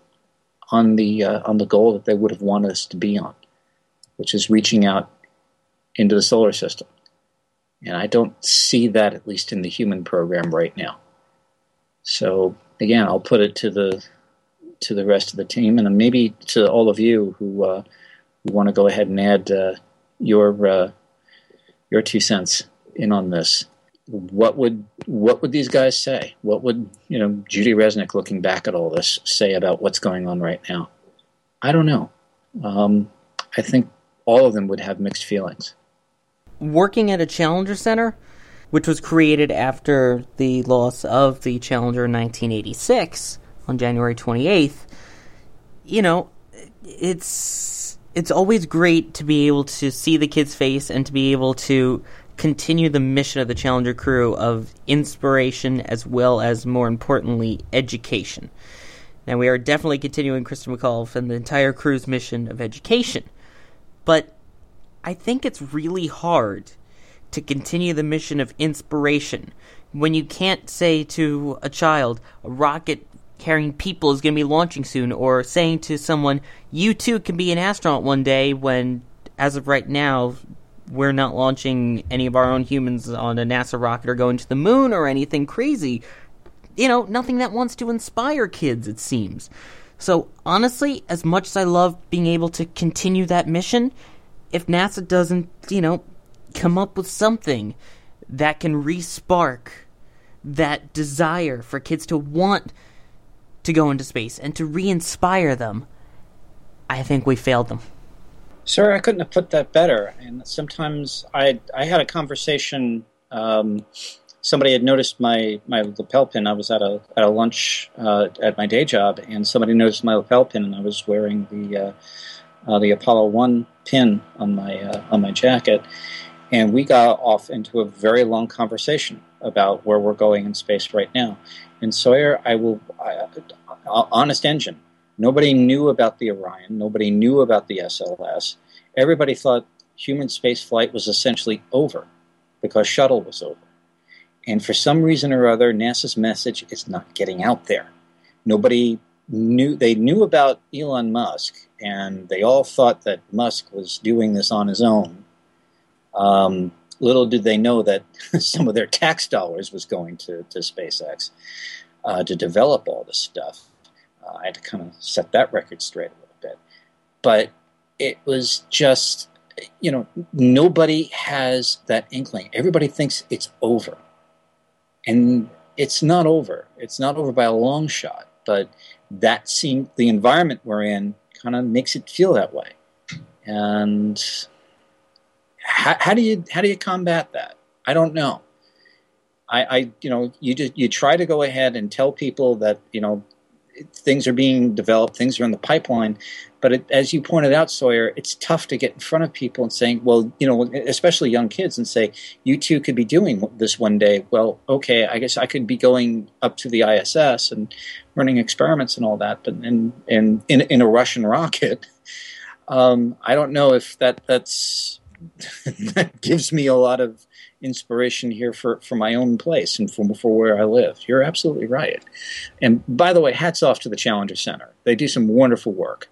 on the, uh, on the goal that they would have wanted us to be on, which is reaching out into the solar system. And I don't see that, at least in the human program right now. So again, I'll put it to the to the rest of the team, and maybe to all of you who uh, who want to go ahead and add uh, your uh, your two cents in on this. What would what would these guys say? What would you know Judy Resnik, looking back at all this, say about what's going on right now? I don't know. Um, I think all of them would have mixed feelings. Working at a Challenger Center, which was created after the loss of the Challenger in 1986 on January 28th, you know, it's it's always great to be able to see the kid's face and to be able to continue the mission of the Challenger crew of inspiration as well as more importantly education. Now we are definitely continuing Christopher McAuliffe and the entire crew's mission of education. But I think it's really hard to continue the mission of inspiration when you can't say to a child, a rocket carrying people is going to be launching soon, or saying to someone, you too can be an astronaut one day when, as of right now, we're not launching any of our own humans on a NASA rocket or going to the moon or anything crazy. You know, nothing that wants to inspire kids, it seems. So, honestly, as much as I love being able to continue that mission, if NASA doesn't, you know, come up with something that can re-spark that desire for kids to want to go into space and to re-inspire them, I think we failed them. Sir, I couldn't have put that better. And sometimes I I had a conversation. Um, somebody had noticed my, my lapel pin. I was at a at a lunch uh, at my day job, and somebody noticed my lapel pin, and I was wearing the uh, uh, the Apollo One pin on my uh, on my jacket, and we got off into a very long conversation about where we're going in space right now. And Sawyer, I will, I, honest engine. Nobody knew about the Orion. Nobody knew about the SLS. Everybody thought human space flight was essentially over because shuttle was over. And for some reason or other, NASA's message is not getting out there. Nobody knew, they knew about Elon Musk, and they all thought that Musk was doing this on his own. Um, little did they know that some of their tax dollars was going to, to SpaceX uh, to develop all this stuff. Uh, I had to kind of set that record straight a little bit. But it was just, you know, nobody has that inkling. Everybody thinks it's over. And it's not over. It's not over by a long shot. But that seem the environment we're in kind of makes it feel that way. And how, how do you how do you combat that? I don't know. I, I you know you just you try to go ahead and tell people that you know things are being developed, things are in the pipeline. But it, as you pointed out, Sawyer, it's tough to get in front of people and saying, well, you know, especially young kids, and say, you too could be doing this one day. Well, okay, I guess I could be going up to the ISS and running experiments and all that, but in in in, in a Russian rocket. Um, I don't know if that that's that gives me a lot of inspiration here for, for my own place and for, for where I live. You're absolutely right. And by the way, hats off to the Challenger Center. They do some wonderful work.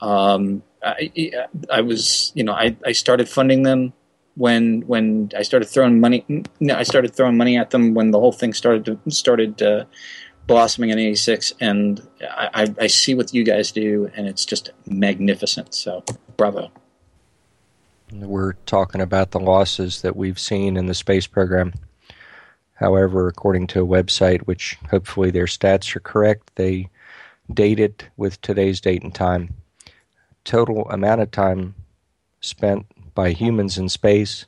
Um, I, I, was, you know, I, I started funding them when when I started throwing money. No, I started throwing money at them when the whole thing started to, started uh, blossoming in '86, and I, I see what you guys do, and it's just magnificent. So, bravo. We're talking about the losses that we've seen in the space program. However, according to a website, which hopefully their stats are correct, they date it with today's date and time. Total amount of time spent by humans in space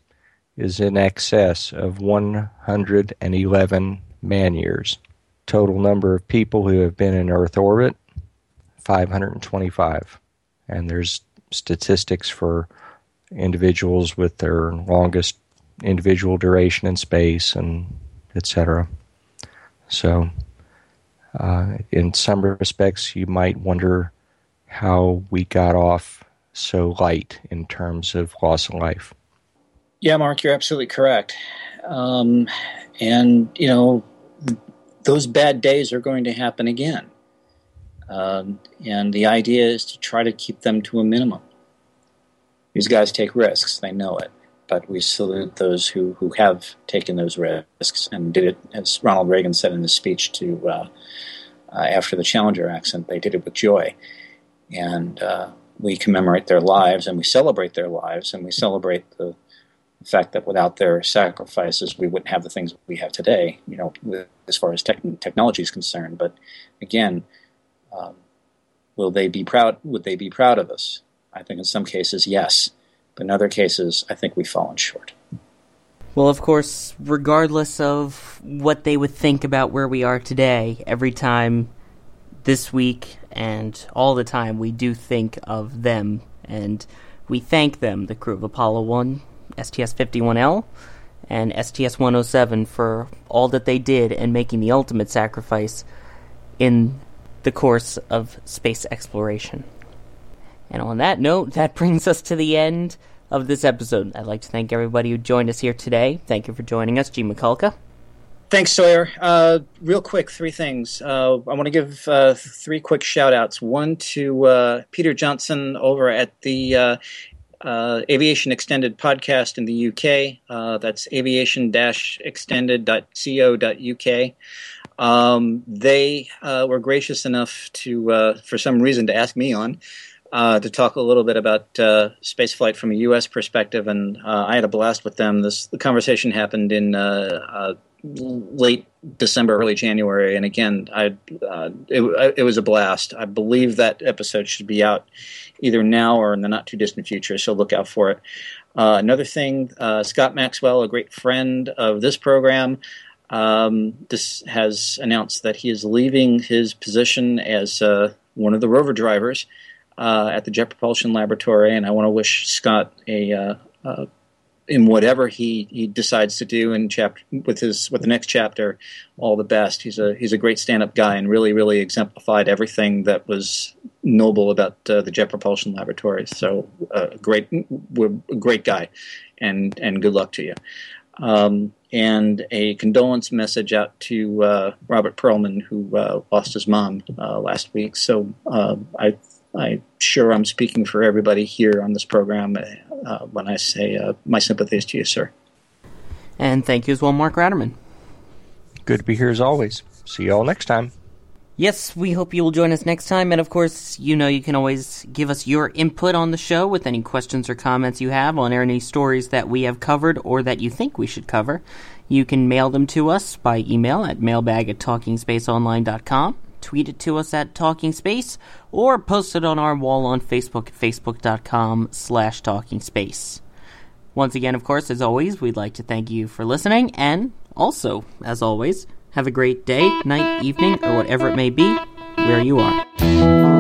is in excess of 111 man years. Total number of people who have been in Earth orbit 525. And there's statistics for individuals with their longest individual duration in space and etc. So, uh, in some respects, you might wonder how we got off so light in terms of loss of life. Yeah, Mark, you're absolutely correct. Um, and, you know, those bad days are going to happen again. Um, and the idea is to try to keep them to a minimum. These guys take risks, they know it. But we salute those who, who have taken those risks and did it, as Ronald Reagan said in his speech to uh, uh, after the Challenger accident, they did it with joy. And uh, we commemorate their lives and we celebrate their lives and we celebrate the, the fact that without their sacrifices, we wouldn't have the things we have today, you know, as far as tech- technology is concerned. But again, um, will they be proud? Would they be proud of us? I think in some cases, yes. But in other cases, I think we've fallen short. Well, of course, regardless of what they would think about where we are today, every time this week and all the time we do think of them and we thank them, the crew of Apollo 1, STS 51L, and STS 107 for all that they did in making the ultimate sacrifice in the course of space exploration. And on that note, that brings us to the end of this episode. I'd like to thank everybody who joined us here today. Thank you for joining us, G. Mikulka. Thanks, Sawyer. Uh, real quick, three things. Uh, I want to give uh, three quick shout outs. One to uh, Peter Johnson over at the uh, uh, Aviation Extended podcast in the UK. that's aviation extended.co.uk. Um, they were gracious enough to, for some reason, to ask me on uh, to talk a little bit about uh, spaceflight from a U.S. perspective, and uh, I had a blast with them. This the conversation happened in uh, uh, late December, early January, and again, I uh, it, it, was a blast. I believe that episode should be out either now or in the not too distant future, so look out for it. another thing, Scott Maxwell, a great friend of this program. Um, this has announced that he is leaving his position as one of the rover drivers uh, at the Jet Propulsion Laboratory, and I want to wish Scott a uh, uh, in whatever he, he decides to do in chapter with his with the next chapter, all the best. He's a he's a great stand up guy and really really exemplified everything that was noble about uh, the Jet Propulsion Laboratory. So uh, great, great guy, and and good luck to you. Um, and a condolence message out to uh, Robert Pearlman, who lost his mom last week. So I I'm sure I'm speaking for everybody here on this program uh, when I say uh, my sympathies to you, sir. And thank you as well, Mark Ratterman. Good to be here as always. See you all next time. Yes, we hope you will join us next time. And of course, you know you can always give us your input on the show with any questions or comments you have on any stories that we have covered or that you think we should cover. You can mail them to us by email at mailbag at talkingspaceonline.com. tweet it to us at Talking Space, or post it on our wall on Facebook at facebook.com slash Talking Space. Once again, of course, as always, we'd like to thank you for listening, and also, as always, have a great day, night, evening, or whatever it may be, where you are.